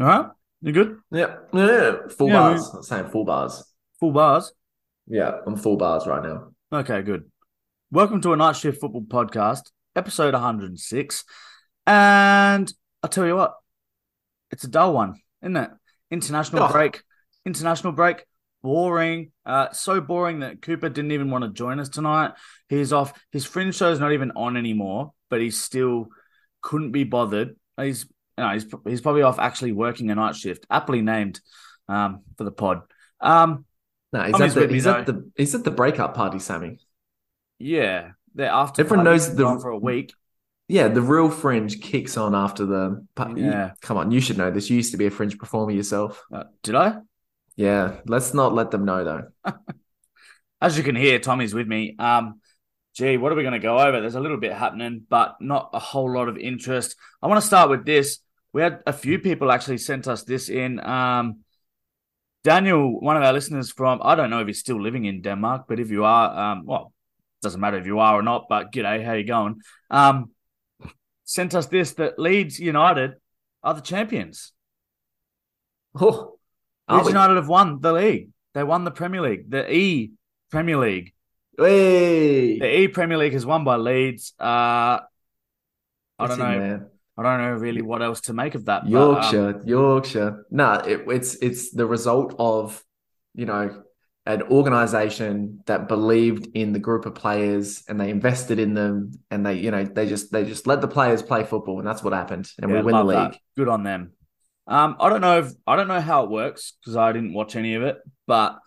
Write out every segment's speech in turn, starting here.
All right, you good? Yeah, yeah, full Yeah, bars. I'm saying full bars. Full bars. Yeah, I'm full bars right now. Okay, good. Welcome to a night shift football podcast, episode 106. And I'll tell you what, it's a dull one, isn't it? International Oh. break. International break. Boring. Uh, so boring that Cooper didn't even want to join us tonight. He's off. His fringe show's not even on anymore, but he still couldn't be bothered. He's you know, he's he's probably off actually working a night shift, aptly named um, for the pod. Um, No, he's, at the, he's at the he's at the breakup party, Sammy. yeah, they're after Everyone knows the- for a week. Yeah, the real fringe kicks on after the. Yeah. come on, you should know this. You used to be a fringe performer yourself. Uh, did I? Yeah, let's not let them know though. As you can hear, Tommy's with me. Um, gee, what are we going to go over? There's a little bit happening, but not a whole lot of interest. I want to start with this. We had a few people actually sent us this in. Um, Daniel, one of our listeners from, I don't know if he's still living in Denmark, but if you are, um, well, doesn't matter if you are or not, but g'day, how you going? Um, sent us this that Leeds United are the champions. Oh, Leeds? United have won the league. They won the Premier League, the E Premier League. Hey, The E Premier League is won by Leeds. Uh, I It's don't know. I don't know really what else to make of that. but, um, Yorkshire, Yorkshire. No, it, it's it's the result of you know an organization that believed in the group of players and they invested in them and they you know they just they just let the players play football and that's what happened and yeah, we win the league. that. Good on them. Um, I don't know if I don't know how it works because I didn't watch any of it. But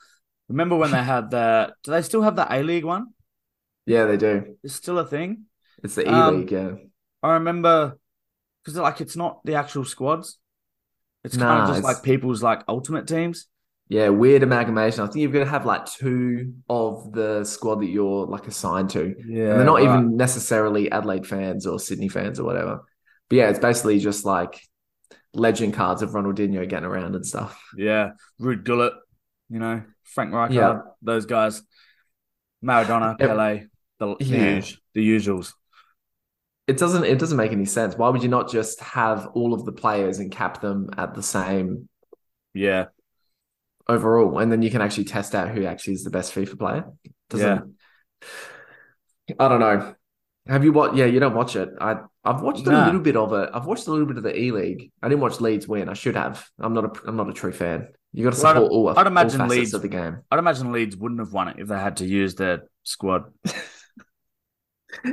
remember when they had the? Do they still have the A League one? Yeah, they do. It's still a thing. It's the E Um, League. Yeah, I remember because like it's not the actual squads. It's kind of just it's- like people's like ultimate teams. yeah. Weird amalgamation. I think you're gonna have like two of the squad that you're like assigned to. Yeah, and they're not right. even necessarily Adelaide fans or Sydney fans or whatever. But yeah, it's basically just like legend cards of Ronaldinho getting around and stuff. Yeah, Ruud Gullit, you know, Frank Rijkaard, Yeah. those guys, Maradona, Pele, the the, Yeah. us- the usuals. It doesn't it doesn't make any sense. Why would you not just have all of the players and cap them at the same Yeah, overall, and then you can actually test out who actually is the best FIFA player? Doesn't I don't know. Have you watched? Yeah, you don't watch it. I I've watched a little bit of it. I've watched a little bit of the E League. I didn't watch Leeds win. I should have. I'm not a I'm not a true fan. You got to Well, I'd- support all, I'd all imagine Leeds- of the game. I'd imagine Leeds wouldn't have won it if they had to use their squad.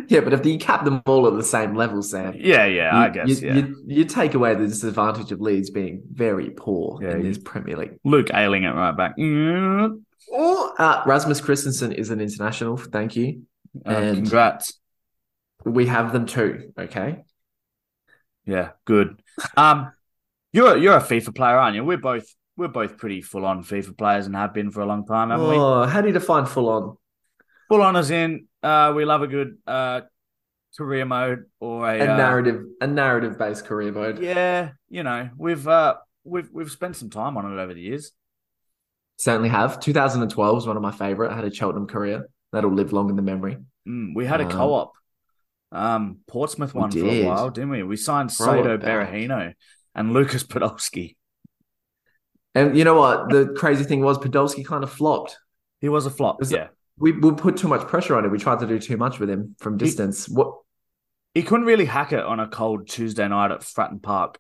Yeah, but if you cap them all at the same level, Sam, Yeah, yeah, I you- guess. you, yeah, you, you take away the disadvantage of Leeds being very poor Yeah, in this Premier League. Luke Ayling it right back. Mm, Or uh, Rasmus Kristensen is an international. Thank you. uh, And- congrats. We have them too. Okay. Yeah, good. Um, you're you're a FIFA player, aren't you? We're both we're both pretty full on FIFA players and have been for a long time, haven't we? Oh, how do you define full on? Full on as in, uh, we love a good uh career mode or a, A uh, narrative, a narrative based career mode. Yeah, you know, we've uh we've we've spent some time on it over the years. Certainly have. 2012 was one of my favorite. I had a Cheltenham career that'll live long in the memory. Mm, we had a Um, co-op. Um, Portsmouth we one for a while, didn't we? We signed Throw Sato. Berahino and Lucas Podolski. And you know what? The crazy thing was Podolski kind of flopped. He was a flop. Was yeah, We we put too much pressure on him. We tried to do too much with him from distance. What? he couldn't really hack it on a cold Tuesday night at Fratton Park.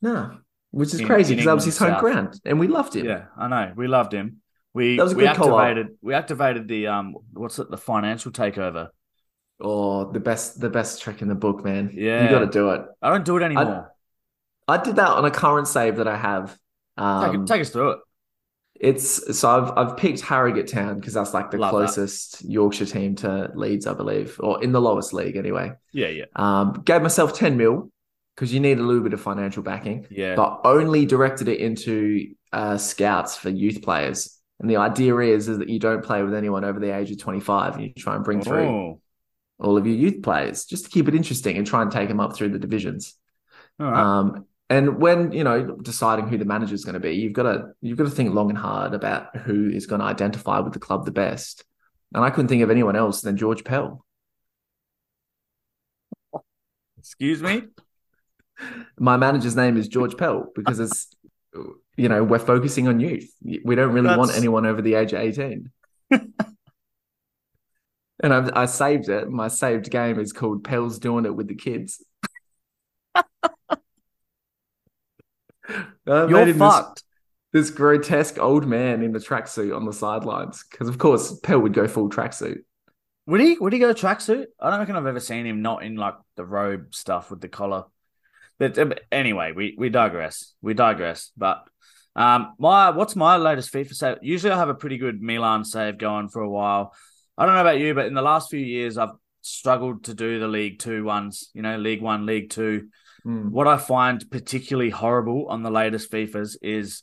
No, which is In- crazy because that was his home South. ground, and we loved him. Yeah, I know. We loved him. We That was a we good co-op. we activated the um what's it the financial takeover. Oh, the best, the best trick in the book, man. Yeah. you got to do it. I don't do it anymore. I did that on a current save that I have. take, Um, it, take us through it. it's so I've I've picked Harrogate Town because that's like the Love that. closest Yorkshire team to Leeds, I believe, or in the lowest league anyway. Yeah, yeah, Um, gave myself ten mil because you need a little bit of financial backing, yeah. but only directed it into uh, scouts for youth players. And the idea is, is that you don't play with anyone over the age of 25 and you try and bring through Oh, all of your youth players just to keep it interesting and try and take them up through the divisions. right. Um, and when you know deciding who the manager is going to be, you've got to you've got to think long and hard about who is going to identify with the club the best. And I couldn't think of anyone else than George Pell. Excuse me. My manager's name is George Pell because it's you know we're focusing on youth. We don't really want anyone over the age of eighteen. and I've, I saved it. My saved game is called Pell's doing it with the kids. I You're him this- fucked. this grotesque old man in the tracksuit on the sidelines because of course Pell would go full tracksuit. Would he? Would he go tracksuit? I don't reckon I've ever seen him not in like the robe stuff with the collar. But um, anyway, we we digress. We digress. But um, my what's my latest FIFA save? Usually, I have a pretty good Milan save going for a while. I don't know about you, but in the last few years, I've struggled to do the League Two ones. You know, League One, League Two. Mm. What I find particularly horrible on the latest FIFAs is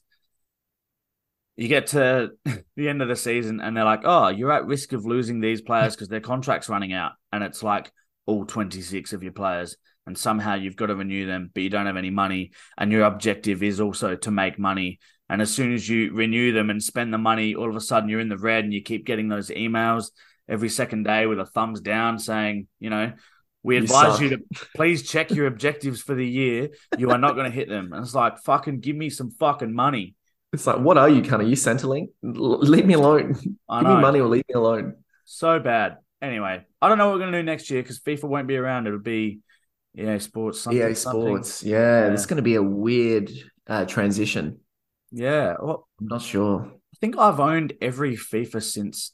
you get to the end of the season and they're like, oh, you're at risk of losing these players because their contract's running out. And it's like all 26 of your players. And somehow you've got to renew them, but you don't have any money. And your objective is also to make money. And as soon as you renew them and spend the money, all of a sudden you're in the red and you keep getting those emails every second day with a thumbs down saying, you know, we You advise suck. you to please check your objectives for the year. You are not going to hit them. And it's like, fucking give me some fucking money. It's like, what are you, kind of? You Centrelink? L- leave me alone. I Give me money or leave me alone. So bad. Anyway, I don't know what we're going to do next year because FIFA won't be around. It'll be EA Sports. Something, EA something. Sports. Yeah, Yeah. this is going to be a weird uh, transition. Yeah. Well, I'm not sure. I think I've owned every FIFA since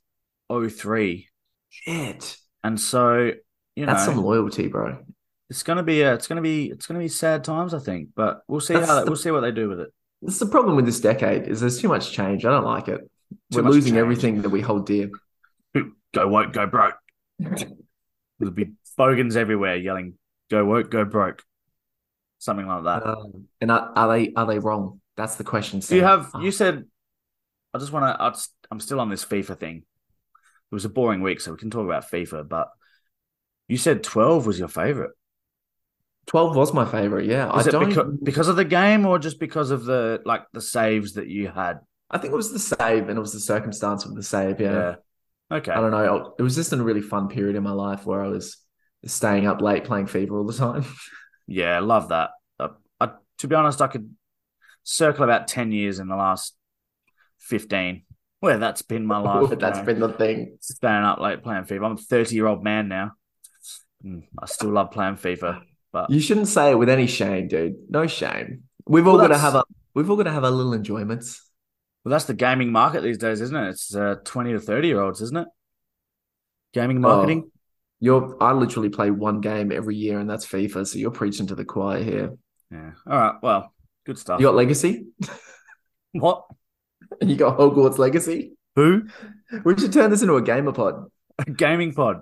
03. Shit. And so, you know, That's some loyalty, bro. it's going to be a, it's going to be it's going to be sad times, I think. But we'll see That's how the- we'll see what they do with it. This is the problem with this decade is there's too much change. I don't like it. We're much losing change. everything that we hold dear. Go woke, go broke. There'll be bogans everywhere yelling, "Go woke, go broke," something like that. Um, and are, are they are they wrong? That's the question. Do you have? You said, I just want to. I'm still on this FIFA thing. It was a boring week, so we can talk about FIFA. But you said 12 was your favorite. twelve was my favorite. Yeah, Is I it don't. because, because of the game, or just because of the like the saves that you had? I think it was the save, and it was the circumstance of the save. Yeah. Okay. I don't know. It was just a really fun period in my life where I was staying up late playing FIFA all the time. Yeah, love that. Uh, I, to be honest, I could circle about 10 years in the last 15. Well, that's been my life. you That's know. been the thing. staying up late playing FIFA. I'm a 30 year old man now. Mm, I still love playing FIFA, but You shouldn't say it with any shame, dude. No shame. We've all Well, got to have a. We've all got to have our little enjoyments. well, that's the gaming market these days, isn't it? It's uh, 20 to 30 year olds, isn't it? Gaming Oh, marketing. You're. I literally play one game every year, and that's FIFA. So you're preaching to the choir here. Yeah. All right. Well, good stuff. You got Legacy. what? and You got Hogwarts Legacy. Who? We should turn this into a gamer pod. A gaming pod.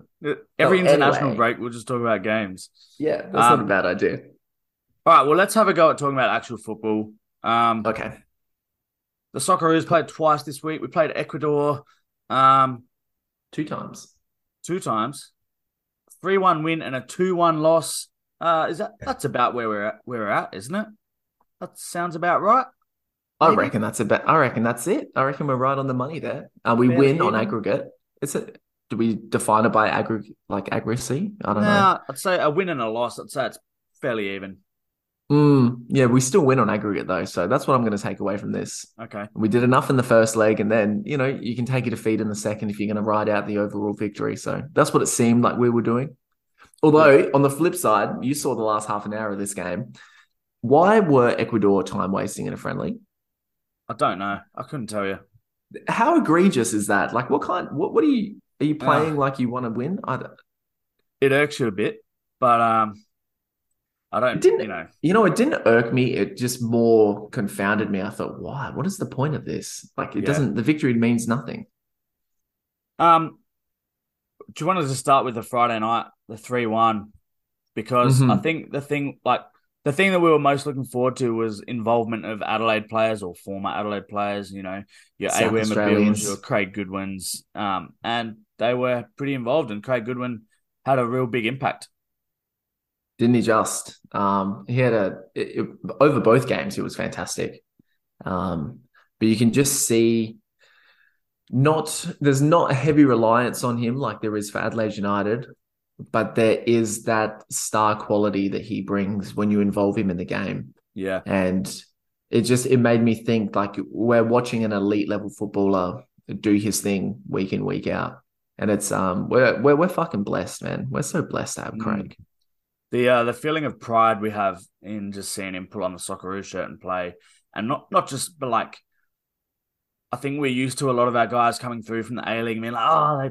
Every Oh, international anyway. break, we'll just talk about games. Yeah, that's not Um, a bad idea. All right. Well, let's have a go at talking about actual football. Um, Okay. The Socceroos played twice this week. We played Ecuador um, Two times. two times. Three one win and a two one loss. Uh, is that that's about where we're at, where we're at, isn't it? That sounds about right. I Maybe. reckon that's a bet. I reckon that's it. I reckon we're right on the money there. Uh, we Fairly win on aggregate. Is it? Do we define it by aggregate, like accuracy? I don't know. I'd say a win and a loss. I'd say it's fairly even. Mm, yeah, we still win on aggregate though, so that's what I'm going to take away from this. Okay. We did enough in the first leg, and then you know you can take a defeat in the second if you're going to ride out the overall victory. So that's what it seemed like we were doing. Although on the flip side, you saw the last half an hour of this game. Why were Ecuador time wasting in a friendly? I don't know. I couldn't tell you. How egregious is that? Like, what kind? What? What are you? Are you playing like you want to win? I don't, It irks you a bit, but um, I don't. It didn't- You know. you know, it didn't irk me. It just more confounded me. I thought, why? What is the point of this? Like, it Yeah. doesn't. The victory means nothing. Um, do you want to just start with the Friday night, the three one, because I Mhm. think the thing like the thing that we were most looking forward to was involvement of Adelaide players or former Adelaide players. You know, your South Aware Australians. Your Craig Goodwins, um, and they were pretty involved. And Craig Goodwin had a real big impact. Didn't he just? Um, he had a it, it- over both games. He was fantastic. Um, but you can just see not there's not a heavy reliance on him like there is for Adelaide United. But there is that star quality that he brings when you involve him in the game. Yeah. And it just it made me think like we're watching an elite level footballer do his thing week in, week out. And it's um we're we're, we're fucking blessed, man. We're so blessed to have Mm. Craig. the uh, the feeling of pride we have in just seeing him pull on the Socceroos shirt and play, and not not just but like, I think we're used to a lot of our guys coming through from the A League, being like, oh,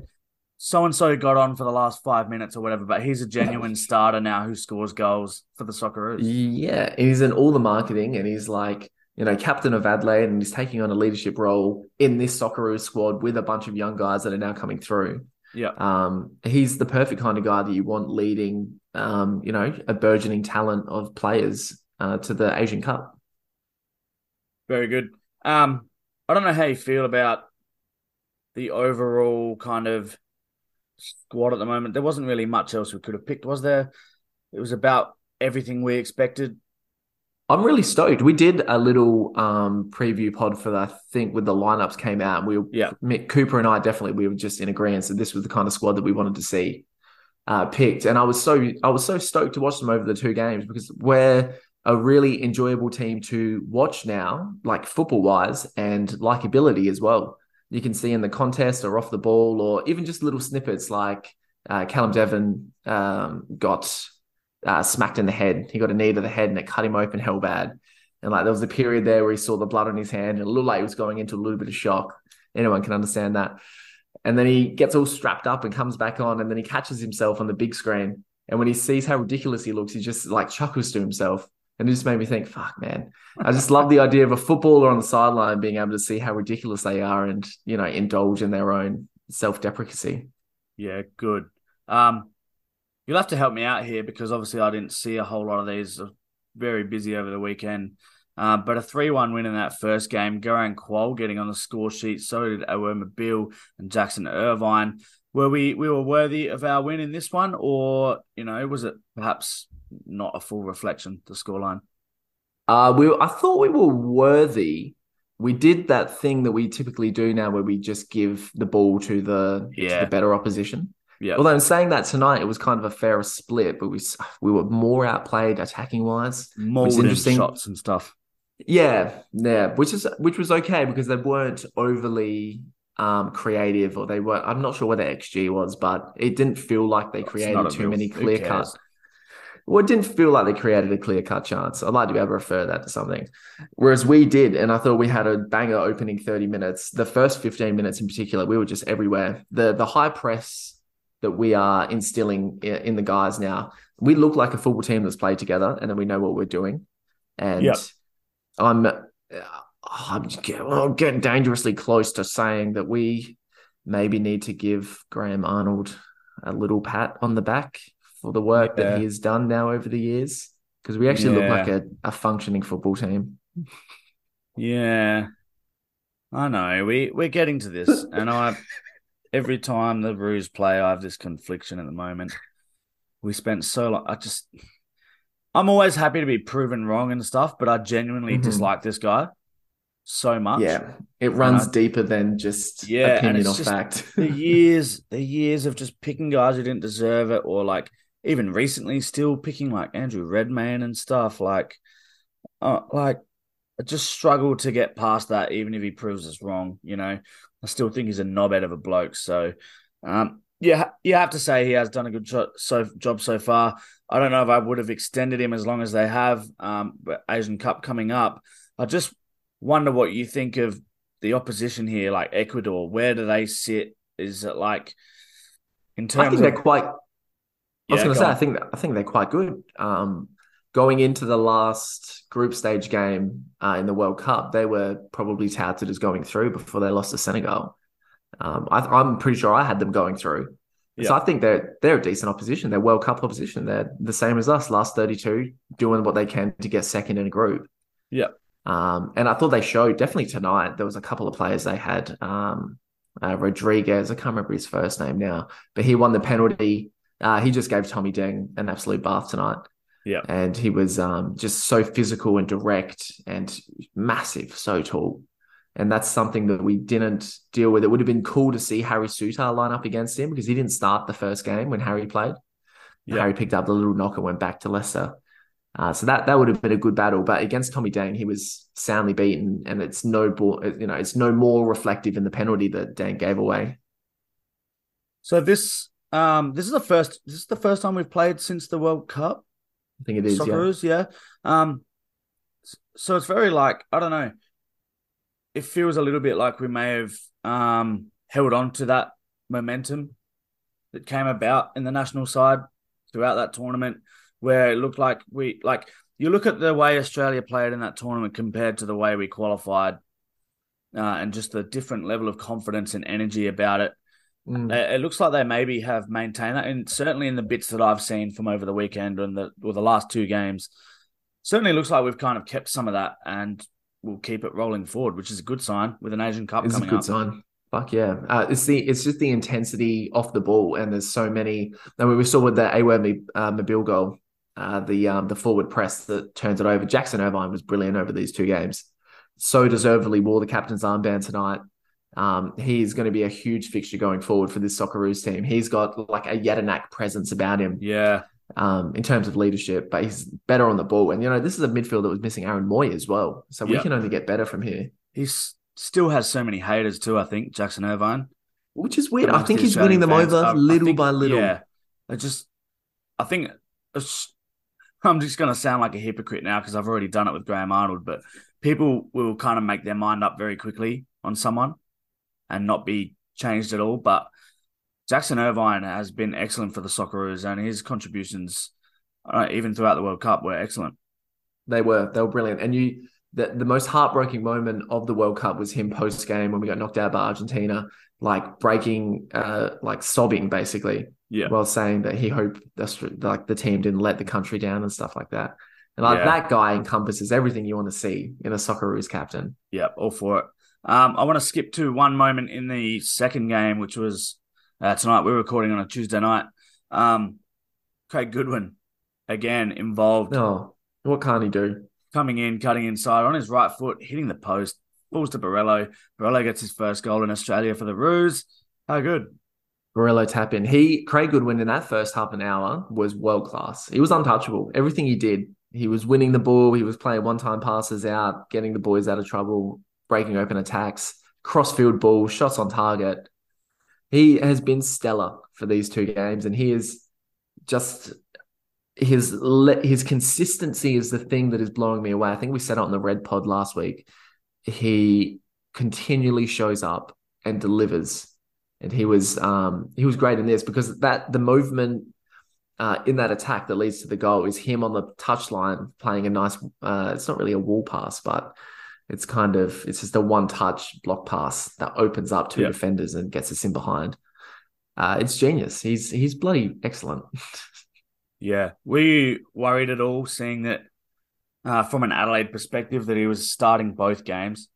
so and so got on for the last five minutes or whatever, but he's a genuine starter now who scores goals for the Socceroos. Yeah, he's in all the marketing, and he's like, you know, captain of Adelaide, and he's taking on a leadership role in this Socceroos squad with a bunch of young guys that are now coming through. Yeah, Um, he's the perfect kind of guy that you want leading, um, you know, a burgeoning talent of players uh, to the Asian Cup. very good. Um, I don't know how you feel about the overall kind of squad at the moment. There wasn't really much else we could have picked, was there? It was about everything we expected. I'm really stoked. We did a little um, preview pod for. I think when the lineups came out, we were, Yeah. Mick Cooper and I definitely we were just in agreement that this was the kind of squad that we wanted to see uh, picked. And I was so I was so stoked to watch them over the two games because we're a really enjoyable team to watch now, like football wise and likability as well. You can see in the contest or off the ball or even just little snippets like uh, Callum Devlin um, got uh, smacked in the head. He got a knee to the head and it cut him open hell bad. And like there was a period there where he saw the blood on his hand and it looked like he was going into a little bit of shock. Anyone can understand that. And then he gets all strapped up and comes back on, and then he catches himself on the big screen. And when he sees how ridiculous he looks, he just like chuckles to himself. And it just made me think, fuck, man. I just love the idea of a footballer on the sideline being able to see how ridiculous they are and, you know, indulge in their own self deprecacy. Yeah, good. Um, you'll have to help me out here because obviously I didn't see a whole lot of these. Very busy over the weekend. Uh, but a 3 1 win in that first game, Garang Kuol getting on the score sheet. So did Awer Mabil and Jackson Irvine. Were we we were worthy of our win in this one, or you know, was it perhaps not a full reflection the scoreline? Uh, we I thought we were worthy. We did that thing that we typically do now, where we just give the ball to the, to the better opposition. Yeah, Although in saying that tonight, it was kind of a fairer split, but we we were more outplayed attacking wise. More interesting. shots and stuff. Yeah, yeah, which is which was okay because they weren't overly um creative, or they were. I'm not sure what the XG was, but it didn't feel like they created too real- many clear cut. Well, it didn't feel like they created a clear cut chance. I'd like to be able to refer that to something. Whereas we did, and I thought we had a banger opening 30 minutes. The first 15 minutes in particular, we were just everywhere. The the high press that we are instilling in the guys now, we look like a football team that's played together, and then we know what we're doing. And Yep. I'm I'm just get- well, I'm getting dangerously close to saying that we maybe need to give Graham Arnold a little pat on the back for the work Yeah. that he has done now over the years because we actually look like a, a functioning football team. Yeah, I know. We we're getting to this, and I every time the Roos play, I have this confliction at the moment. We spent so long. I just, I'm always happy to be proven wrong and stuff, but I genuinely Mhm. dislike this guy so much. Yeah, it runs I- deeper than just Yeah, and opinion or fact. the years, the years of just picking guys who didn't deserve it, or like even recently still picking like Andrew Redmayne and stuff. Like, uh, like I just struggle to get past that, even if he proves us wrong. You know, I still think he's a knobhead of a bloke. So, um, yeah, you have to say he has done a good jo- so job so far. I don't know if I would have extended him as long as they have. Um, but Asian Cup coming up, I just wonder what you think of the opposition here, like Ecuador. Where do they sit? Is it like in terms I think of they're quite. I was Yeah, going to say, I think I think they're quite good. Um, going into the last group stage game uh, in the World Cup, they were probably touted as going through before they lost to Senegal. Um, I, I'm pretty sure I had them going through. So I think they're they're a decent opposition. They're World Cup opposition. They're the same as us, last 32, doing what they can to get second in a group. Yeah. Um, and I thought they showed definitely tonight. There was a couple of players they had. Um, uh, Rodriguez, I can't remember his first name now, but he won the penalty. Uh, he just gave Tommy Deng an absolute bath tonight. Yeah. And he was um, just so physical and direct and massive, so tall. And that's something that we didn't deal with. It would have been cool to see Harry Souttar line up against him because he didn't start the first game when Harry played. Yeah. Harry picked up the little knock and went back to Leicester. Uh, so that that would have been a good battle, but against Tommy Deng, he was soundly beaten, and it's no you know, it's no more reflective in the penalty that Deng gave away. So this um this is the first this is the first time we've played since the World Cup. I think it is. Yeah. Socceroos, yeah. Um, so it's very like I don't know. It feels a little bit like we may have um held on to that momentum that came about in the national side throughout that tournament, where it looked like we like you look at the way Australia played in that tournament compared to the way we qualified, uh, and just the different level of confidence and energy about it. Mm. It looks like they maybe have maintained that, and certainly in the bits that I've seen from over the weekend and the or the last two games, certainly looks like we've kind of kept some of that, and we'll keep it rolling forward, which is a good sign with an Asian Cup It's a good up. sign. Fuck yeah! Uh, it's the it's just the intensity off the ball, and there's so many. I mean, we saw with the Awer uh, Mabil goal, uh, the um, the forward press that turns it over. Jackson Irvine was brilliant over these two games. So deservedly wore the captain's armband tonight. Um, he's going to be a huge fixture going forward for this Socceroos team. He's got like a Jedinak presence about him Yeah, um, in terms of leadership, but he's better on the ball. And you know, this is a midfield that was missing Aaron Mooy as well, so we can only get better from here. he still has so many haters too. I think Jackson Irvine. Which is weird. I think he's winning them fans. over I- I little think- by little. Yeah, I just, I think, it's- I'm just going to sound like a hypocrite now because I've already done it with Graham Arnold, but people will kind of make their mind up very quickly on someone and not be changed at all. But Jackson Irvine has been excellent for the Socceroos, and his contributions, uh, even throughout the World Cup, were excellent. They were they were brilliant. And you the, the most heartbreaking moment of the World Cup was him post game when we got knocked out by Argentina, like breaking uh like sobbing basically. Yeah. While saying that he hoped the, like the team didn't let the country down and stuff like that. And like Yeah. that guy encompasses everything you want to see in a Socceroos captain. Yeah, all for it. Um, I want to skip to one moment in the second game, which was uh, tonight. We're recording on a Tuesday night. Um, Craig Goodwin again involved, Oh, what can't he do? coming in, cutting inside on his right foot, hitting the post, falls to Borrello. Borrello gets his first goal in Australia for the Roos. How good? Borrello tap in. He Craig Goodwin in that first half an hour was world class. He was untouchable. Everything he did, he was winning the ball. He was playing one time passes out, getting the boys out of trouble, breaking open attacks, crossfield ball, shots on target. He has been stellar for these two games, and he is just his his consistency is the thing that is blowing me away. I think we said it on the Red Pod last week. He continually shows up and delivers and he was um he was great in this because that the movement uh, in that attack that leads to the goal is him on the touchline playing a nice uh it's not really a wall pass but it's kind of it's just a one touch block pass that opens up two Yeah. defenders and gets us in behind uh it's genius he's he's bloody excellent Yeah. Were you worried at all seeing that uh, from an Adelaide perspective that he was starting both games?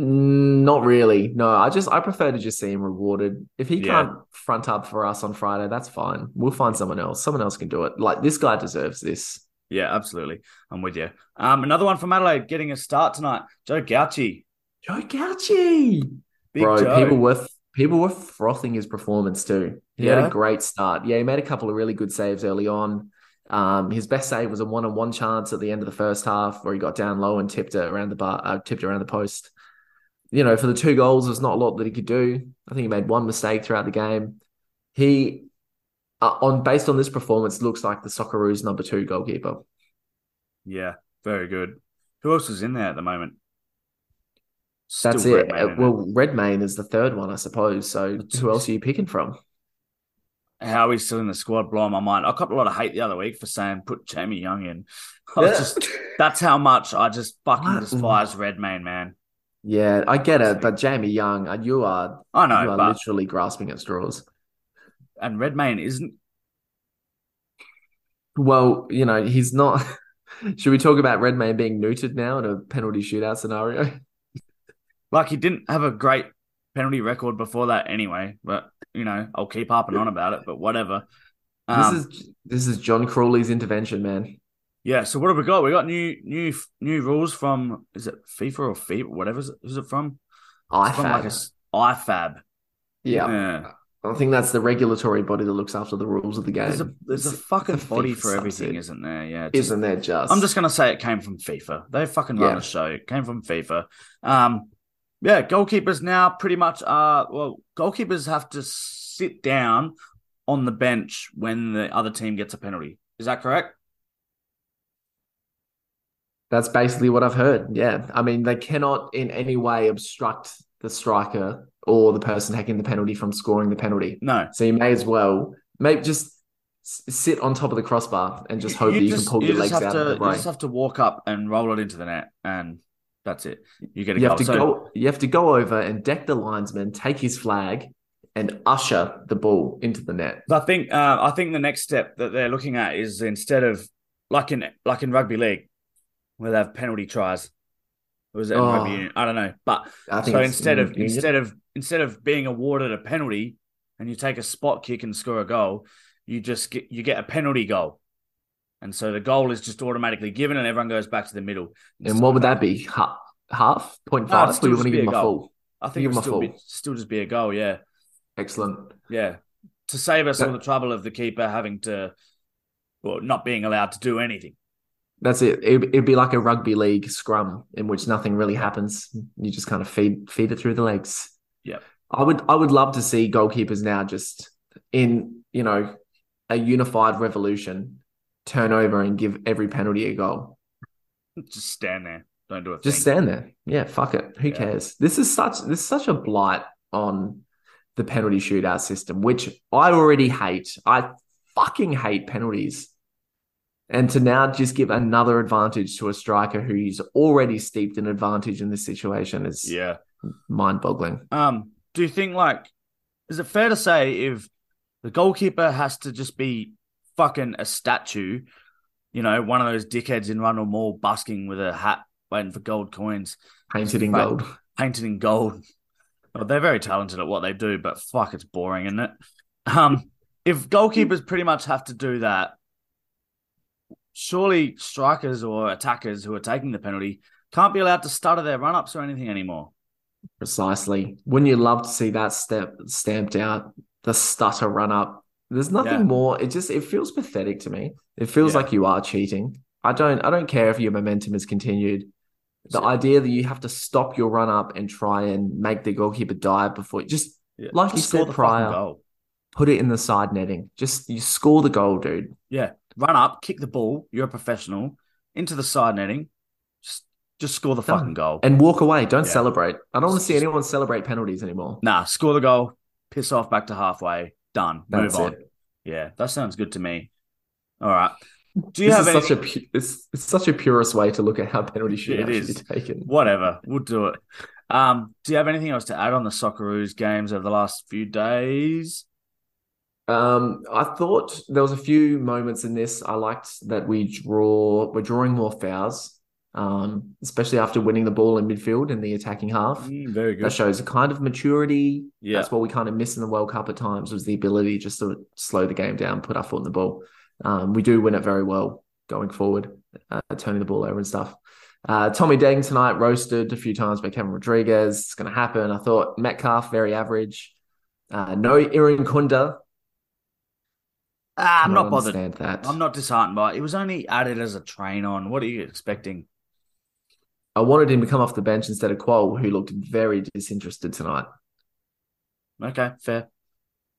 Mm, Not really. No, I just I prefer to just see him rewarded. If he Yeah. can't front up for us on Friday, that's fine. We'll find someone else. Someone else can do it. Like this guy deserves this. Yeah, absolutely. I'm with you. Um, another one from Adelaide getting a start tonight. Joe Gauci. Joe Gauci. Big Bro, Joe. people were people were frothing his performance too. He had a great start. Yeah, he made a couple of really good saves early on. Um, his best save was a one-on-one chance at the end of the first half where he got down low and tipped it around the bar, uh, tipped around the post. You know, for the two goals, there's not a lot that he could do. I think he made one mistake throughout the game. He, uh, on based on this performance, looks like the Socceroos number two goalkeeper. Yeah, very good. Who else is in there at the moment? That's Still it. Redmayne, Uh, isn't well, Redmayne is the third one, I suppose. So who else are you picking from? How he's still in the squad blow my mind. I copped a lot of hate the other week for saying put Jamie Young in. I Yeah. just that's how much I just fucking What? despise Redmayne, man. Yeah, I get it, but Jamie Young, uh, you are I know, you are literally grasping at straws. And Redmayne isn't Well, you know, he's not. Should we talk about Redmayne being neutered now in a penalty shootout scenario? like he didn't have a great penalty record before that anyway. But you know, I'll keep harping on about it. But whatever. Um, this is this is John Crawley's intervention, man. Yeah, so what have we got? We got new new new rules from is it FIFA or FIBA? Whatever is it, is it from? It's from like a IFAB. IFAB. Yeah. Yeah. I think that's the regulatory body that looks after the rules of the game. There's a there's a fucking body for everything, isn't there? Yeah, just- Isn't there just? I'm just gonna say it came from FIFA. They fucking run Yeah. a show. It came from FIFA. Um, yeah, goalkeepers now pretty much are well. Goalkeepers have to sit down on the bench when the other team gets a penalty. Is that correct? That's basically what I've heard. Yeah. I mean, they cannot in any way obstruct the striker or the person taking the penalty from scoring the penalty. No. So you may as well maybe just sit on top of the crossbar and just hope that you just- can pull your just legs out to, You just have to walk up and roll it into the net, and that's it. You get a You goal. have to So- go. You have to go over and deck the linesman, take his flag, and usher the ball into the net. I think uh, I think the next step that they're looking at is instead of like in like in rugby league where they have penalty tries. Or was it Oh. union? I don't know. But so instead of instead of instead of being awarded a penalty and you take a spot kick and score a goal, you just get you get a penalty goal. And so the goal is just automatically given and everyone goes back to the middle. and what would that be? Half, half point No, five? want to give a him a goal. full? I think Give it would still be still just be a goal, yeah. Excellent. Yeah. To save us all That- the trouble of the keeper having to well, not being allowed to do anything. That's it. It'd, it'd be like a rugby league scrum in which nothing really happens. You just kind of feed feed it through the legs. Yeah, I would I would love to see goalkeepers now just in you know a unified revolution turn over and give every penalty a goal. Just stand there. Don't do it. Just stand there. Yeah, fuck it. Who Yeah. cares? This is such this is such a blight on the penalty shootout system, which I already hate. I fucking hate penalties. And to now just give another advantage to a striker who's already steeped in advantage in this situation is Yeah. mind boggling. Um, do you think like is it fair to say if the goalkeeper has to just be fucking a statue, you know, one of those dickheads in Rundle Mall busking with a hat waiting for gold coins, Painted in gold. painted in gold. Well, they're very talented at what they do, but fuck, it's boring, isn't it? Um, if goalkeepers pretty much have to do that, surely strikers or attackers who are taking the penalty can't be allowed to stutter their run ups or anything anymore. Precisely. Wouldn't you love to see that step stamped out? The stutter run up. There's nothing Yeah. more. It just it feels pathetic to me. It feels Yeah. like you are cheating. I don't I don't care if your momentum is continued. The So- idea that you have to stop your run up and try and make the goalkeeper dive before just Yeah. Like you Just score said prior. goal. put it in the side netting. Just you score the goal, dude. Yeah, run up, kick the ball. You're a professional into the side netting. Just, just score the fucking goal. And walk away. Don't Yeah. celebrate. I don't want to see anyone celebrate penalties anymore. nah, score the goal. Piss off back to halfway. Done. That's Move on. it. Yeah, that sounds good to me. All right. Do you this have is any? such a it's, it's such a purest way to look at how penalty should It actually be taken. Whatever, we'll do it. Um, do you have anything else to add on the Socceroos games over the last few days? Um, I thought there was a few moments in this. I liked that we draw we're drawing more fouls, um, especially after winning the ball in midfield in the attacking half. Mm, very That shows a kind of maturity. Yeah. That's what we kind of miss in the World Cup at times was the ability just to slow the game down, put our foot in the ball. Um, we do win it very well going forward, uh, turning the ball over and stuff. Uh, Tommy Deng tonight roasted a few times by Kevin Rodriguez. It's going to happen. I thought Metcalfe very average. Uh, no Irankunda. Ah, I'm not bothered. that. I'm not disheartened by it. It was only added as a train on. What are you expecting? I wanted him to come off the bench instead of Kuol, who looked very disinterested tonight. Okay, fair.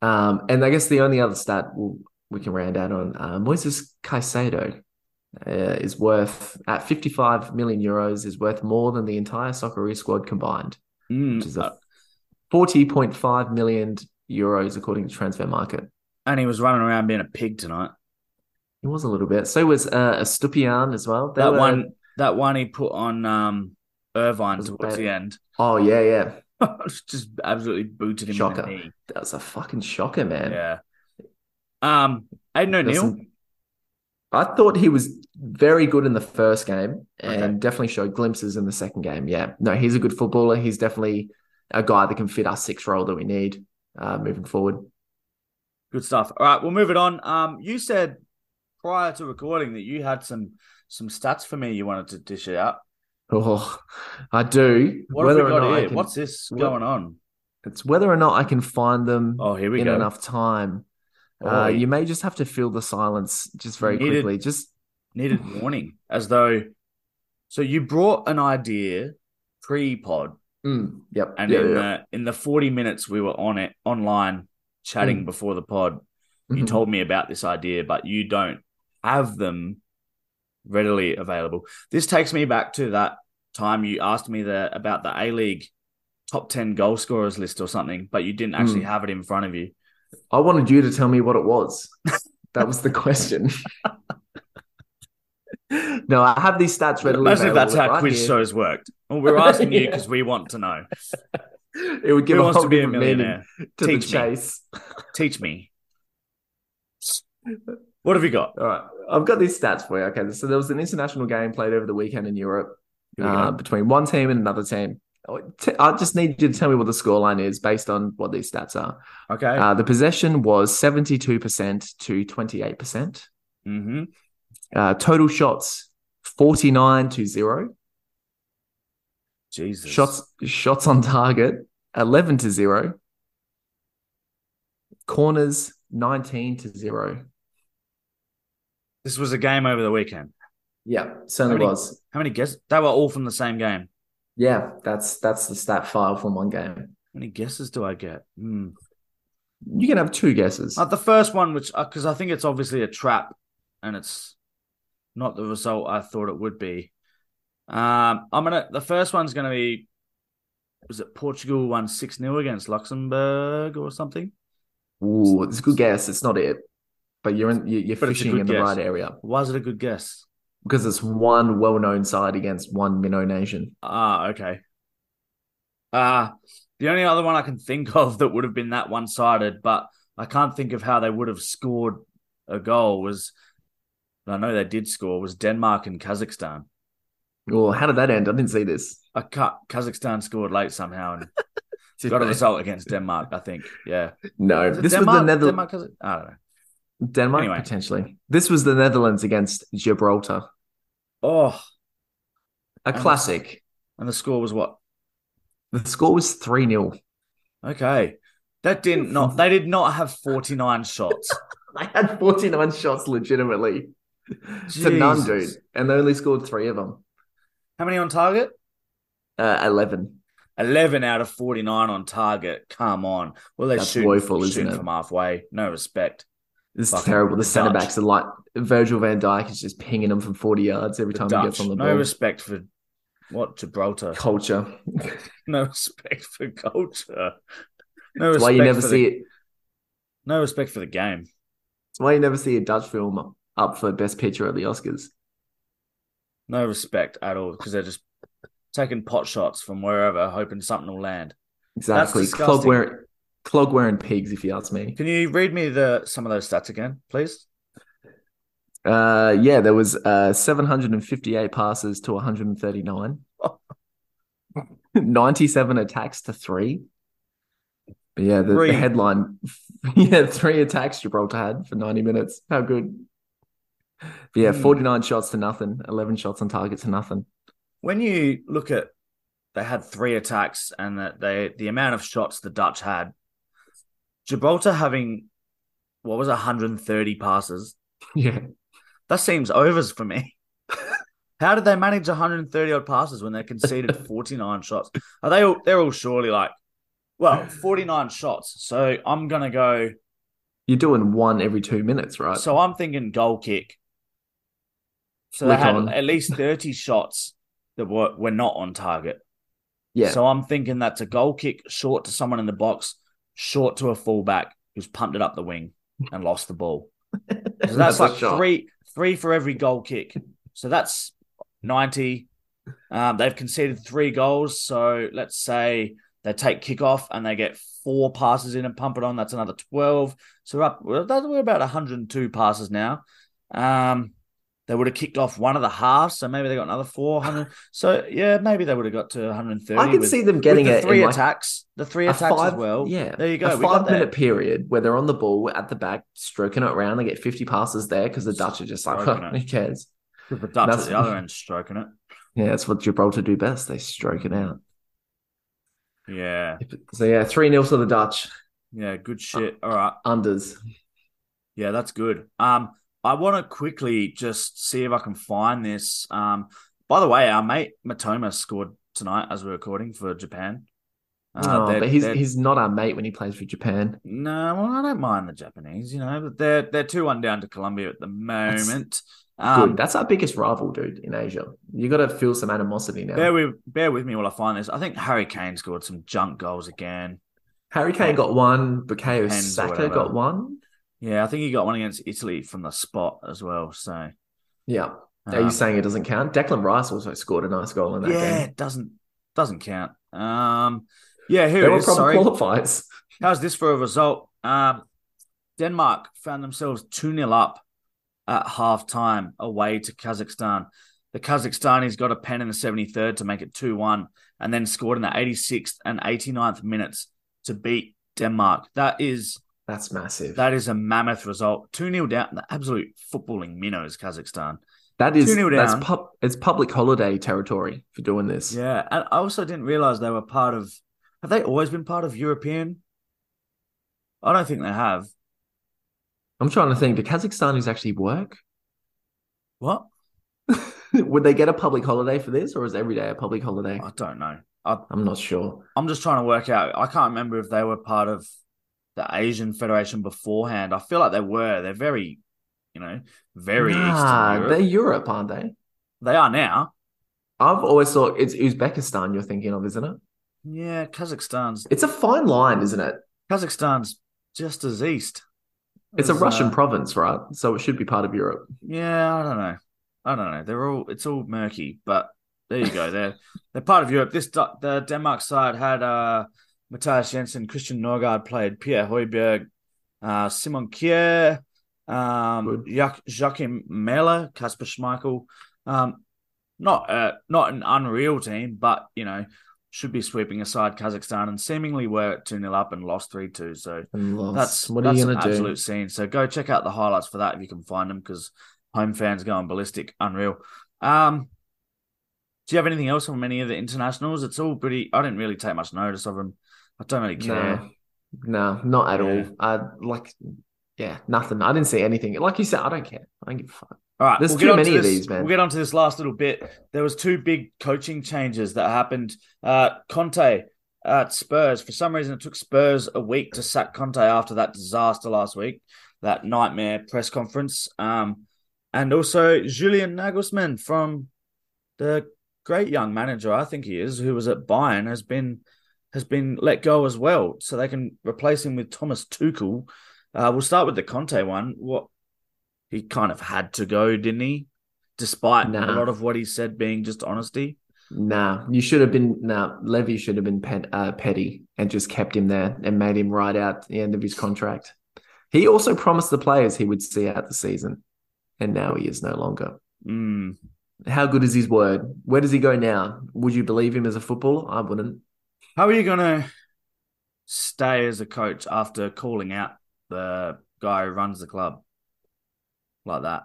Um, and I guess the only other stat we'll, we can round out on uh, Moises Caicedo uh, is worth at 55 million euros is worth more than the entire Socceroos squad combined, Mm, which is uh, a 40.5 million euros according to Transfermarkt. And he was running around being a pig tonight. He was a little bit. So was uh, Estupiñán as well. They that were- one, that one he put on um, Irvine towards bad. the end, Oh yeah, yeah. just absolutely booted him Shocker. in the knee. That was a fucking shocker, man. Yeah. Um, Aiden O'Neill. some- I thought he was very good in the first game and Okay. definitely showed glimpses in the second game. Yeah, no, he's a good footballer. He's definitely a guy that can fit our six role that we need uh, moving forward. Good stuff. All right, we'll move it on. Um, you said prior to recording that you had some some stats for me you wanted to dish out. Oh, I do. What have we Whether or got not here? can- What's this going on? It's whether or not I can find them Oh, here we in go. enough time. Oh, Uh, you may just have to fill the silence just very Needed- quickly. Just needed warning, as though. So you brought an idea pre-pod, mm, yep. and yeah, in yeah. the in the forty minutes we were on it online chatting Mm. before the pod, you Mhm. told me about this idea, but you don't have them readily available. This takes me back to that time you asked me the about the A League top ten goal scorers list or something, but you didn't actually Mm. have it in front of you. I wanted you to tell me what it was. That was the question. no, I have these stats readily. Imagine if that's how right quiz here. shows worked. Well, we're asking you because we want to know. It would give Who a whole to be a millionaire? to Teach the me. chase. Teach me. What have you got? All right, I've got these stats for you. Okay, so there was an international game played over the weekend in Europe we uh, between one team and another team. I just need you to tell me what the scoreline is based on what these stats are. Okay. Uh, the possession was 72% to 28%. mm-hmm. Uh, total shots 49 to 0. Jesus. Shots shots on target 11 to 0. Corners 19 to 0. This was a game over the weekend. Yeah, certainly How many- was. How many guesses? They were all from the same game. Yeah, that's that's the stat file from one game. How many guesses do I get? Hmm. You can have two guesses. Uh, the first one, which because I think it's obviously a trap, and it's not the result I thought it would be. Um, I'm gonna. The first one's gonna be. Was it Portugal won six 0 against Luxembourg or something? Ooh, it's a good guess. It's not it, but you're in. you- You're But fishing in the guess. right area Why is it a good guess? because it's one well-known side against one minnow nation. Ah, okay. Uh the only other one I can think of that would have been that one sided, but I can't think of how they would have scored a goal was I know they did score was Denmark and Kazakhstan. Well, how did that end? I didn't see this. I cut Kazakhstan scored late somehow and got a result against Denmark, I think. Yeah. No, this Denmark? was the Netherlands. Denmark, I don't know. Denmark Anyway. potentially. This was the Netherlands against Gibraltar. Oh, A And- classic. and the score was what? The score was 3 0. Okay. That didn't not they did not have 49 shots. They had 49 shots legitimately to none, dude. And they only scored three of them. How many on target? Uh, 11. 11 out of 49 on target. Come on. Well, they're That's shooting, woeful, isn't it? from halfway. No respect. This is Fucking terrible. The centre backs are like Virgil van Dijk is just pinging them from 40 yards every The time he gets on the ball. no respect for what? Gibraltar. Culture. No respect for culture. No That's respect why you never see the, it. No respect for the game. That's why you never see a Dutch film up for Best Picture at the Oscars. No respect at all because they're just taking pot shots from wherever, hoping something will land. Exactly. Clog wearing, clog wearing pigs, if you ask me. Can you read me the some of those stats again, please? Uh, yeah, there was uh 758 passes to 139. 97 attacks to three. But yeah, the, the headline, yeah, three attacks Gibraltar had for 90 minutes. How good. Yeah, Hmm. 49 shots to nothing, 11 shots on target to nothing. When you look at, they had three attacks, and that they the amount of shots the Dutch had. Gibraltar having what was it, 130 passes. Yeah. That seems overs for me. How did they manage 130 odd passes when they conceded 49 shots? Are they all? They're all surely like, well, 49 shots. So I'm gonna go. You're doing one every two minutes, right? So I'm thinking goal kick. So they had on. at least 30 shots that were were not on target. yeah. So I'm thinking that's a goal kick short to someone in the box, short to a fullback who's pumped it up the wing and lost the ball. So that's, a like three three for every goal kick. So that's 90. Um, they've conceded three goals. So let's say they take kickoff and they get four passes in and pump it on. That's another 12. So we're up, we're about 102 passes now. Um, they would have kicked off one of the halves, so maybe they got another 400. So yeah, maybe they would have got to 130. I can with- see them getting the it three in like attacks, the three attacks five, as well. Yeah. there you go. A we five minute period where they're on the ball at the back, stroking it around. They get 50 passes there because the Dutch are just like, Stroking "Huh, who cares? The Dutch That's- at the other end stroking it. Yeah, that's what Gibraltar do best. They stroke it out. Yeah. So yeah, three 0 to the Dutch Yeah, good shit. All right. unders. Yeah, that's good. Um, I want to quickly just see if I can find this. Um, by the way, our mate Mitoma scored tonight as we're recording for Japan. Uh, oh, but he's they're- he's not our mate when he plays for Japan. no, well, I don't mind the Japanese, you know, but they're they're two one down to Colombia at the moment. Um, Good. That's our biggest rival, dude, in Asia. You got to feel some animosity now. bear with bear with me while I find this. I think Harry Kane scored some junk goals again. Harry Kane got one. Bukayo Saka got one. Yeah, I think he got one against Italy from the spot as well. So Yeah. Are um, you saying it doesn't count? Declan Rice also scored a nice goal in that yeah, game. it doesn't doesn't count. Um, yeah, here They it were Sorry. qualifiers. How's this for a result? Um, Denmark found themselves 2 0 up at half time away to Kazakhstan. The Kazakhstanis got a pen in the 73rd to make it 2 1 and then scored in the 86th and 89th minutes to beat Denmark. That is That's massive. that is a mammoth result. 2 0 down. The absolute footballing minnows, Kazakhstan. that is 2-0 that's pub, it's public holiday territory for doing this. Yeah. And I also didn't realize they were part of. Have they always been part of European? I don't think they have. I'm trying to think. Do Kazakhstanis actually work? What? Would they get a public holiday for this, or is every day a public holiday? I don't know. I, I'm not sure. I'm just trying to work out. I can't remember if they were part of the Asian Federation beforehand. I feel like they were. They're very, you know, very nah, Eastern they're Europe. Europe, aren't they? They are now. I've always thought it's Uzbekistan you're thinking of, isn't it? Yeah, Kazakhstan's It's a fine line, isn't it? Kazakhstan's just as east. It's a Russian uh, province, right? So it should be part of Europe. Yeah, I don't know. I don't know. They're all it's all murky, but there you go. They're they're part of Europe. This the Denmark side had uh Mathias Jensen, Christian Nørgaard played, Pierre Højbjerg, uh, Simon Kjær, um, Joachim Mæhle, Kasper Schmeichel. Um, not uh, not an unreal team, but you know should be sweeping aside Kazakhstan and seemingly were two 0 up and lost three two. So that's what that's an do? absolute scene. So go check out the highlights for that if you can find them because home fans going ballistic, unreal. Um, do you have anything else from any of the internationals? It's all pretty. I didn't really take much notice of them. I don't really care. No, no, not at Yeah. all. I like, yeah, nothing. I didn't see anything. Like you said, I don't care. I don't give a fuck. All right, There's we'll too on to many of these, man. We'll get onto this last little bit. There was two big coaching changes that happened. Uh, Conte at Spurs. For some reason, it took Spurs a week to sack Conte after that disaster last week, that nightmare press conference. Um, and also Julian Nagelsmann from the great young manager, I think he is, who was at Bayern, has been has been let go as well, so they can replace him with Thomas Tuchel. Uh, we'll start with the Conte one. What he kind of had to go, didn't he? Despite Nah. a lot of what he said being just honesty. Nah, you should have been. Nah, Levy should have been pet, uh, petty and just kept him there and made him ride out the end of his contract. He also promised the players he would see out the season, and now he is no longer. Mm. How good is his word? Where does he go now? Would you believe him as a footballer? I wouldn't. How are you gonna stay as a coach after calling out the guy who runs the club like that?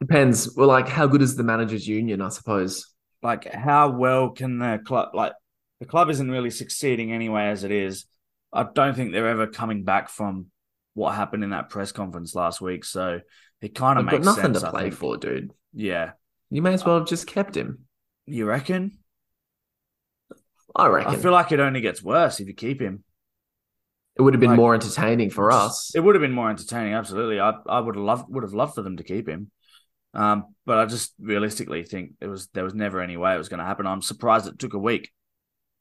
Depends. Well, like how good is the managers' union? I suppose. like how well can the club like the club isn't really succeeding anyway as it is. I don't think they're ever coming back from what happened in that press conference last week. So it kind of I've got makes nothing sense. to play for, dude. Yeah, You may as well uh, have just kept him. you reckon? I reckon I feel like it only gets worse if you keep him. it would have been like- more entertaining for us. It would have been more entertaining. Absolutely, I I would have loved would have loved for them to keep him. Um, but I just realistically think it was there was never any way it was going to happen. I'm surprised it took a week.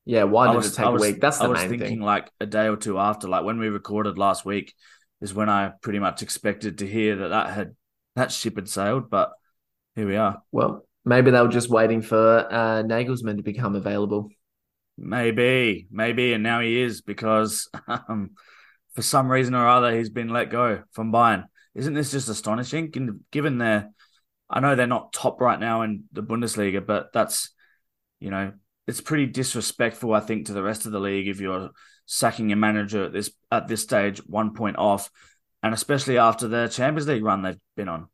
yeah, why did was, it take was, a week? That's the I was main thinking thing. like a day or two after, like when we recorded last week, is when I pretty much expected to hear that that had that ship had sailed. But here we are. Well, maybe they were just waiting for uh, Nagelsmann to become available. Maybe, maybe, and now he is because um, for some reason or other he's been let go from Bayern. Isn't this just astonishing? Given- their, I know they're not top right now in the Bundesliga, but that's, you know, it's pretty disrespectful, I think, to the rest of the league if you're sacking a manager at this at this stage, one point off, and especially after the Champions League run they've been on.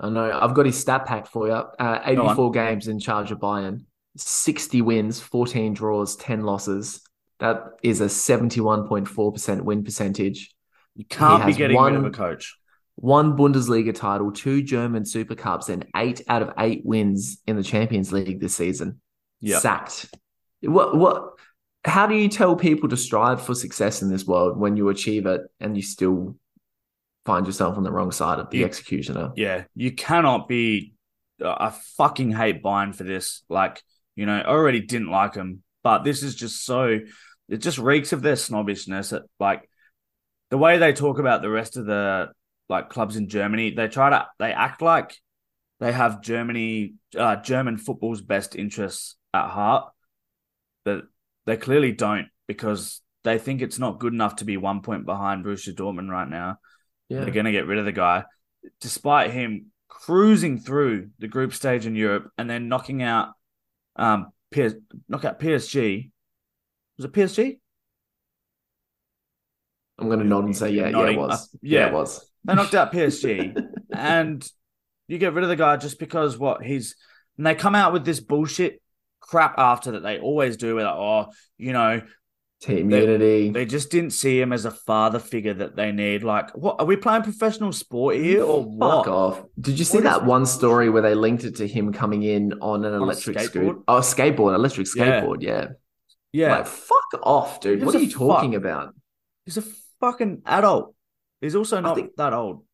I know. I've got his stat pack for you. Uh, 84 games in charge of Bayern, 60 wins, 14 draws, 10 losses. That is a 71.4% win percentage. You can't be getting one- rid of a coach. One Bundesliga title, two German Super Cups, and eight out of eight wins in the Champions League this season. Yeah. Sacked. What what how do you tell people to strive for success in this world when you achieve it and you still find yourself on the wrong side of the You- executioner? Yeah, you cannot be. I fucking hate Bayern for this. Like, you know, I already didn't like them, but this is just so. It just reeks of their snobbishness. That, like, the way they talk about the rest of the like clubs in Germany, they try to they act like they have Germany, uh, German football's best interests at heart, but they clearly don't because they think it's not good enough to be one point behind Borussia Dortmund right now. Yeah. They're going to get rid of the guy, despite him cruising through the group stage in Europe and then knocking out, um, PS, knock out PSG. Was it PSG? I'm gonna nod and say, yeah, yeah, it was. Uh, yeah. yeah. it was. They knocked out PSG, and you get rid of the guy just because what he's. And they come out with this bullshit crap after that they always do. With like, oh, you know, Team They- unity. they just didn't see him as a father figure that they need. Like, what are we playing professional sport here or Fuck what? Fuck off. Did you see What that is- one story where they linked it to him coming in on an a electric skateboard? scooter? Oh, skateboard, electric skateboard, yeah. Yeah, Like, fuck off, dude. Gives What are you talking fuck. about? he's a fucking adult. He's also not think- that old.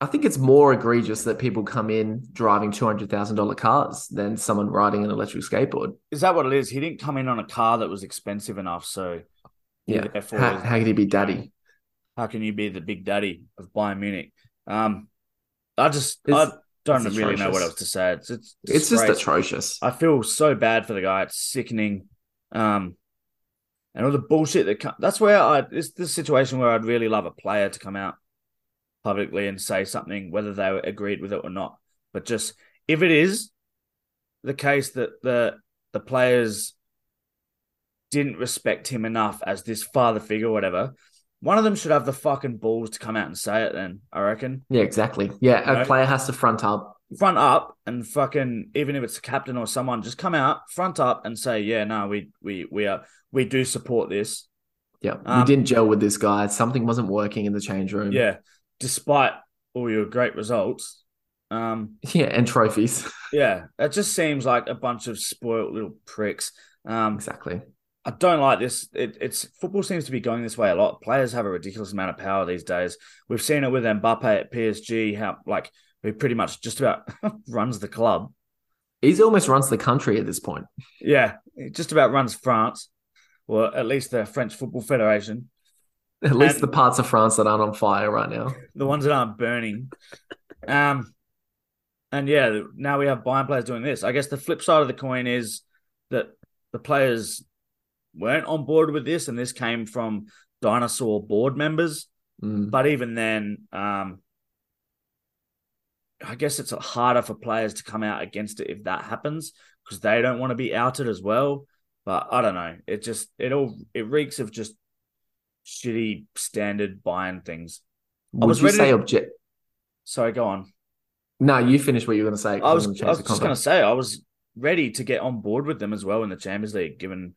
I think it's more egregious that people come in driving two hundred thousand dollar cars than someone riding an electric skateboard. Is that what it is? He didn't come in on a car that was expensive enough. So Yeah. How, how could he be daddy? how can you be the big daddy of Bayern Munich? Um, I just It's- I don't really know what else to say. It's it's, It's just atrocious. I feel so bad for the guy. It's sickening. Um, and all the bullshit that co- that's where I it's the situation where I'd really love a player to come out publicly and say something, whether they agreed with it or not. But just if it is the case that the the players didn't respect him enough as this father figure, or whatever, one of them should have the fucking balls to come out and say it. Then I reckon Yeah, exactly. Yeah, a Right. player has to front up. front up and fucking even if it's a captain or someone, just come out front up and say, yeah, no, we we we are we do support this. Yeah, Um, we didn't gel with this guy. Something wasn't working in the change room. Yeah, despite all your great results. Um, yeah, and trophies. yeah, it just seems like a bunch of spoiled little pricks. Um, exactly. I don't like this. It, it's football seems to be going this way a lot. Players have a ridiculous amount of power these days. We've seen it with Mbappe at PSG. How like he pretty much just about runs the club. He's almost runs the country at this point. Yeah, he just about runs France, or at least the French Football Federation. At least And- the parts of France that aren't on fire right now. the ones that aren't burning. Um, and yeah, now we have Bayern players doing this. I guess the flip side of the coin is that the players weren't on board with this, and this came from dinosaur board members. Mm. But even then, um, I guess it's harder for players to come out against it if that happens because they don't want to be outed as well. But I don't know. It just it all it reeks of just shitty standard Bayern things. Would was you ready say to- object? Sorry, go on. No, you finish what you were going to say. I was, I was just going to say, I was ready to get on board with them as well in the Champions League, given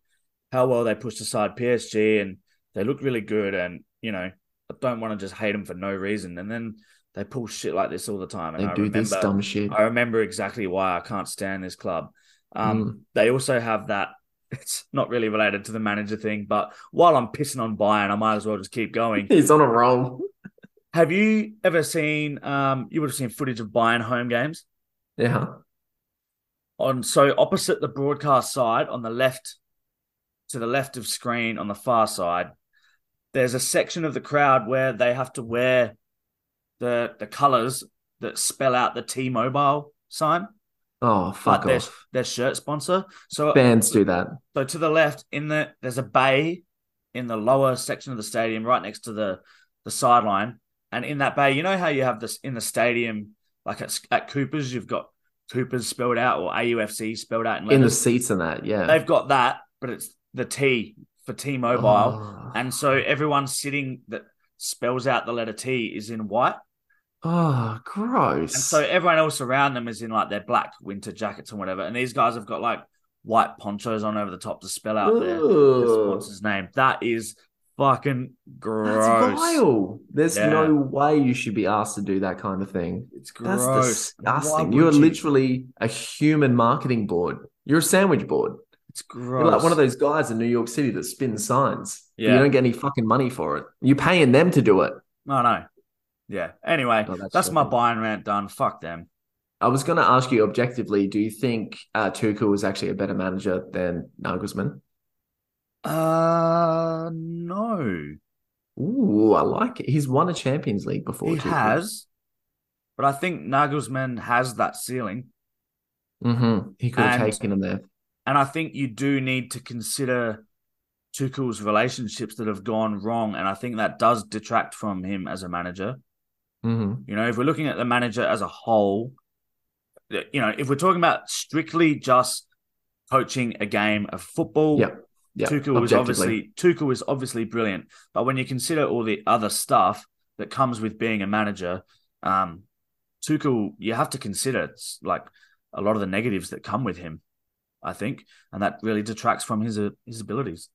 how well they pushed aside PSG and they look really good. And, you know, I don't want to just hate them for no reason. And then they pull shit like this all the time. And They I do remember, this dumb shit. I remember exactly why I can't stand this club. Um, Mm. They also have that. It's not really related to the manager thing, but while I'm pissing on Bayern, I might as well just keep going. He's on a roll. have you ever seen? Um, you would have seen footage of Bayern home games. Yeah. on so opposite the broadcast side on the left to the left of screen on the far side there's a section of the crowd where they have to wear the the colors that spell out the T-Mobile sign Oh, like fuck their, off. their shirt sponsor so Bands do that. so to the left in the there's a bay in the lower section of the stadium right next to the the sideline and in that bay you know how you have this in the stadium like at, at Cooper's you've got Cooper's spelled out or AUFC spelled out in, In the seats and that, yeah. they've got that but it's the T for T-Mobile Oh. and so everyone sitting that spells out the letter T is in white Oh, gross. and so everyone else around them is in like their black winter jackets and whatever and these guys have got like white ponchos on over the top to spell out their, their sponsor's name. That is fucking gross. That's vile. There's Yeah. no way you should be asked to do that kind of thing. It's gross. That's disgusting. You're you? literally a human marketing board. You're a sandwich board. It's gross. You're like one of those guys in New York City that spins signs. Yeah. You don't get any fucking money for it. You're paying them to do it. No, no. Yeah. Anyway, Oh, that's that's my Bayern rant done. Fuck them. I was going to ask you objectively, do you think uh, Tuchel is actually a better manager than Nagelsmann? Uh, no. Ooh, I like it. He's won a Champions League before. He Tuchel. has, but I think Nagelsmann has that ceiling. Mm-hmm. He could have And- taken him there. And I think you do need to consider Tuchel's relationships that have gone wrong. And I think that does detract from him as a manager. Mm-hmm. You know, if we're looking at the manager as a whole, you know, if we're talking about strictly just coaching a game of football, Yep. Yeah, Tuchel was obviously Tuchel was obviously brilliant. But when you consider all the other stuff that comes with being a manager, um, Tuchel, you have to consider it's like a lot of the negatives that come with him. I think, and that really detracts from his uh, his abilities.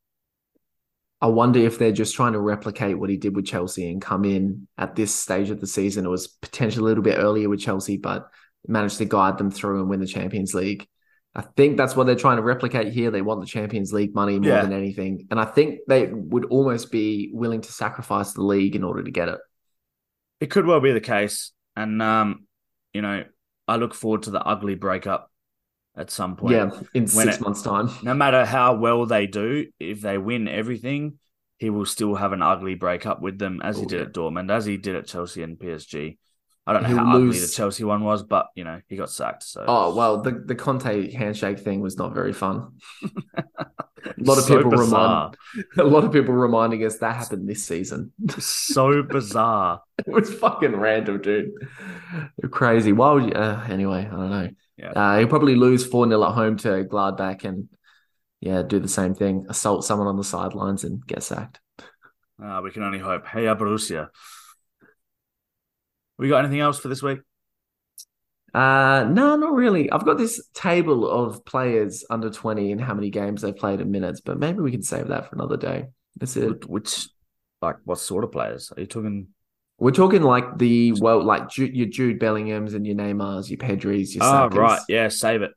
I wonder if they're just trying to replicate what he did with Chelsea and come in at this stage of the season. It was potentially a little bit earlier with Chelsea, but managed to guide them through and win the Champions League. I think that's what they're trying to replicate here. They want the Champions League money more Yeah. than anything. And I think they would almost be willing to sacrifice the league in order to get it. It could well be the case, and um, you know, I look forward to the ugly breakup at some point. yeah, in six it- months' time. no matter how well they do, if they win everything, he will still have an ugly breakup with them, as he Oh, did yeah. at Dortmund, as he did at Chelsea and PSG. I don't know He'll how ugly the Chelsea one was, but you know he got sacked. So Oh well, the the Conte handshake thing was not very fun. a lot of So people bizarre. remind a lot of people reminding us that happened this season. so bizarre. It was fucking random, dude. Crazy. Why would you? Uh, anyway, I don't know. Yeah. Uh, he'll probably lose 4 0 at home to Gladbach and, yeah, do the same thing assault someone on the sidelines and get sacked. Uh, we can only hope. Hey, Borussia. We got anything else for this week? Uh, no, not really. I've got this table of players under 20 and how many games they've played in minutes, but maybe we can save that for another day. That's it. Which, like, what sort of players are you talking? We're talking like the, well, like Ju- your Jude Bellinghams and your Neymars, your Pedris, your Oh, right. Yeah, save it.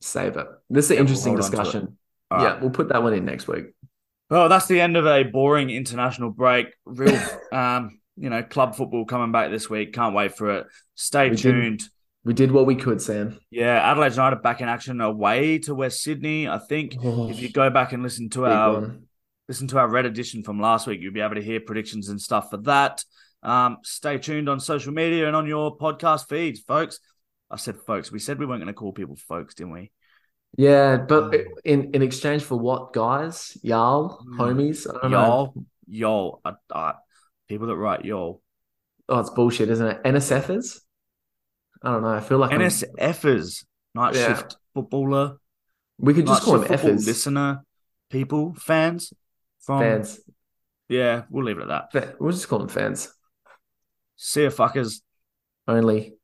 Save it. This is an Yeah, we'll interesting hold on to it. discussion. Yeah, right. we'll put that one in next week. Well, that's the end of a boring international break. Real, um, you know, club football coming back this week. Can't wait for it. Stay We did- tuned. We did what we could, Sam. Yeah, Adelaide United back in action away to West Sydney. I think if you go back and listen to our one. listen to our red edition from last week, you'll be able to hear predictions and stuff for that. Um, stay tuned on social media and on your podcast feeds, folks. I said folks. We said we weren't going to call people folks, didn't we? Yeah, but in in exchange for what, guys? Y'all, Mm. homies? I don't know. Y'all, y'all, uh, uh, people that write y'all. Oh, it's bullshit, isn't it? NSFers? I don't know. I feel like I'm- night Yeah. shift footballer, we could just call them effers. listener, people, fans from Fans. Yeah, we'll leave it at that. We'll just call them fans See you, fuckers. only.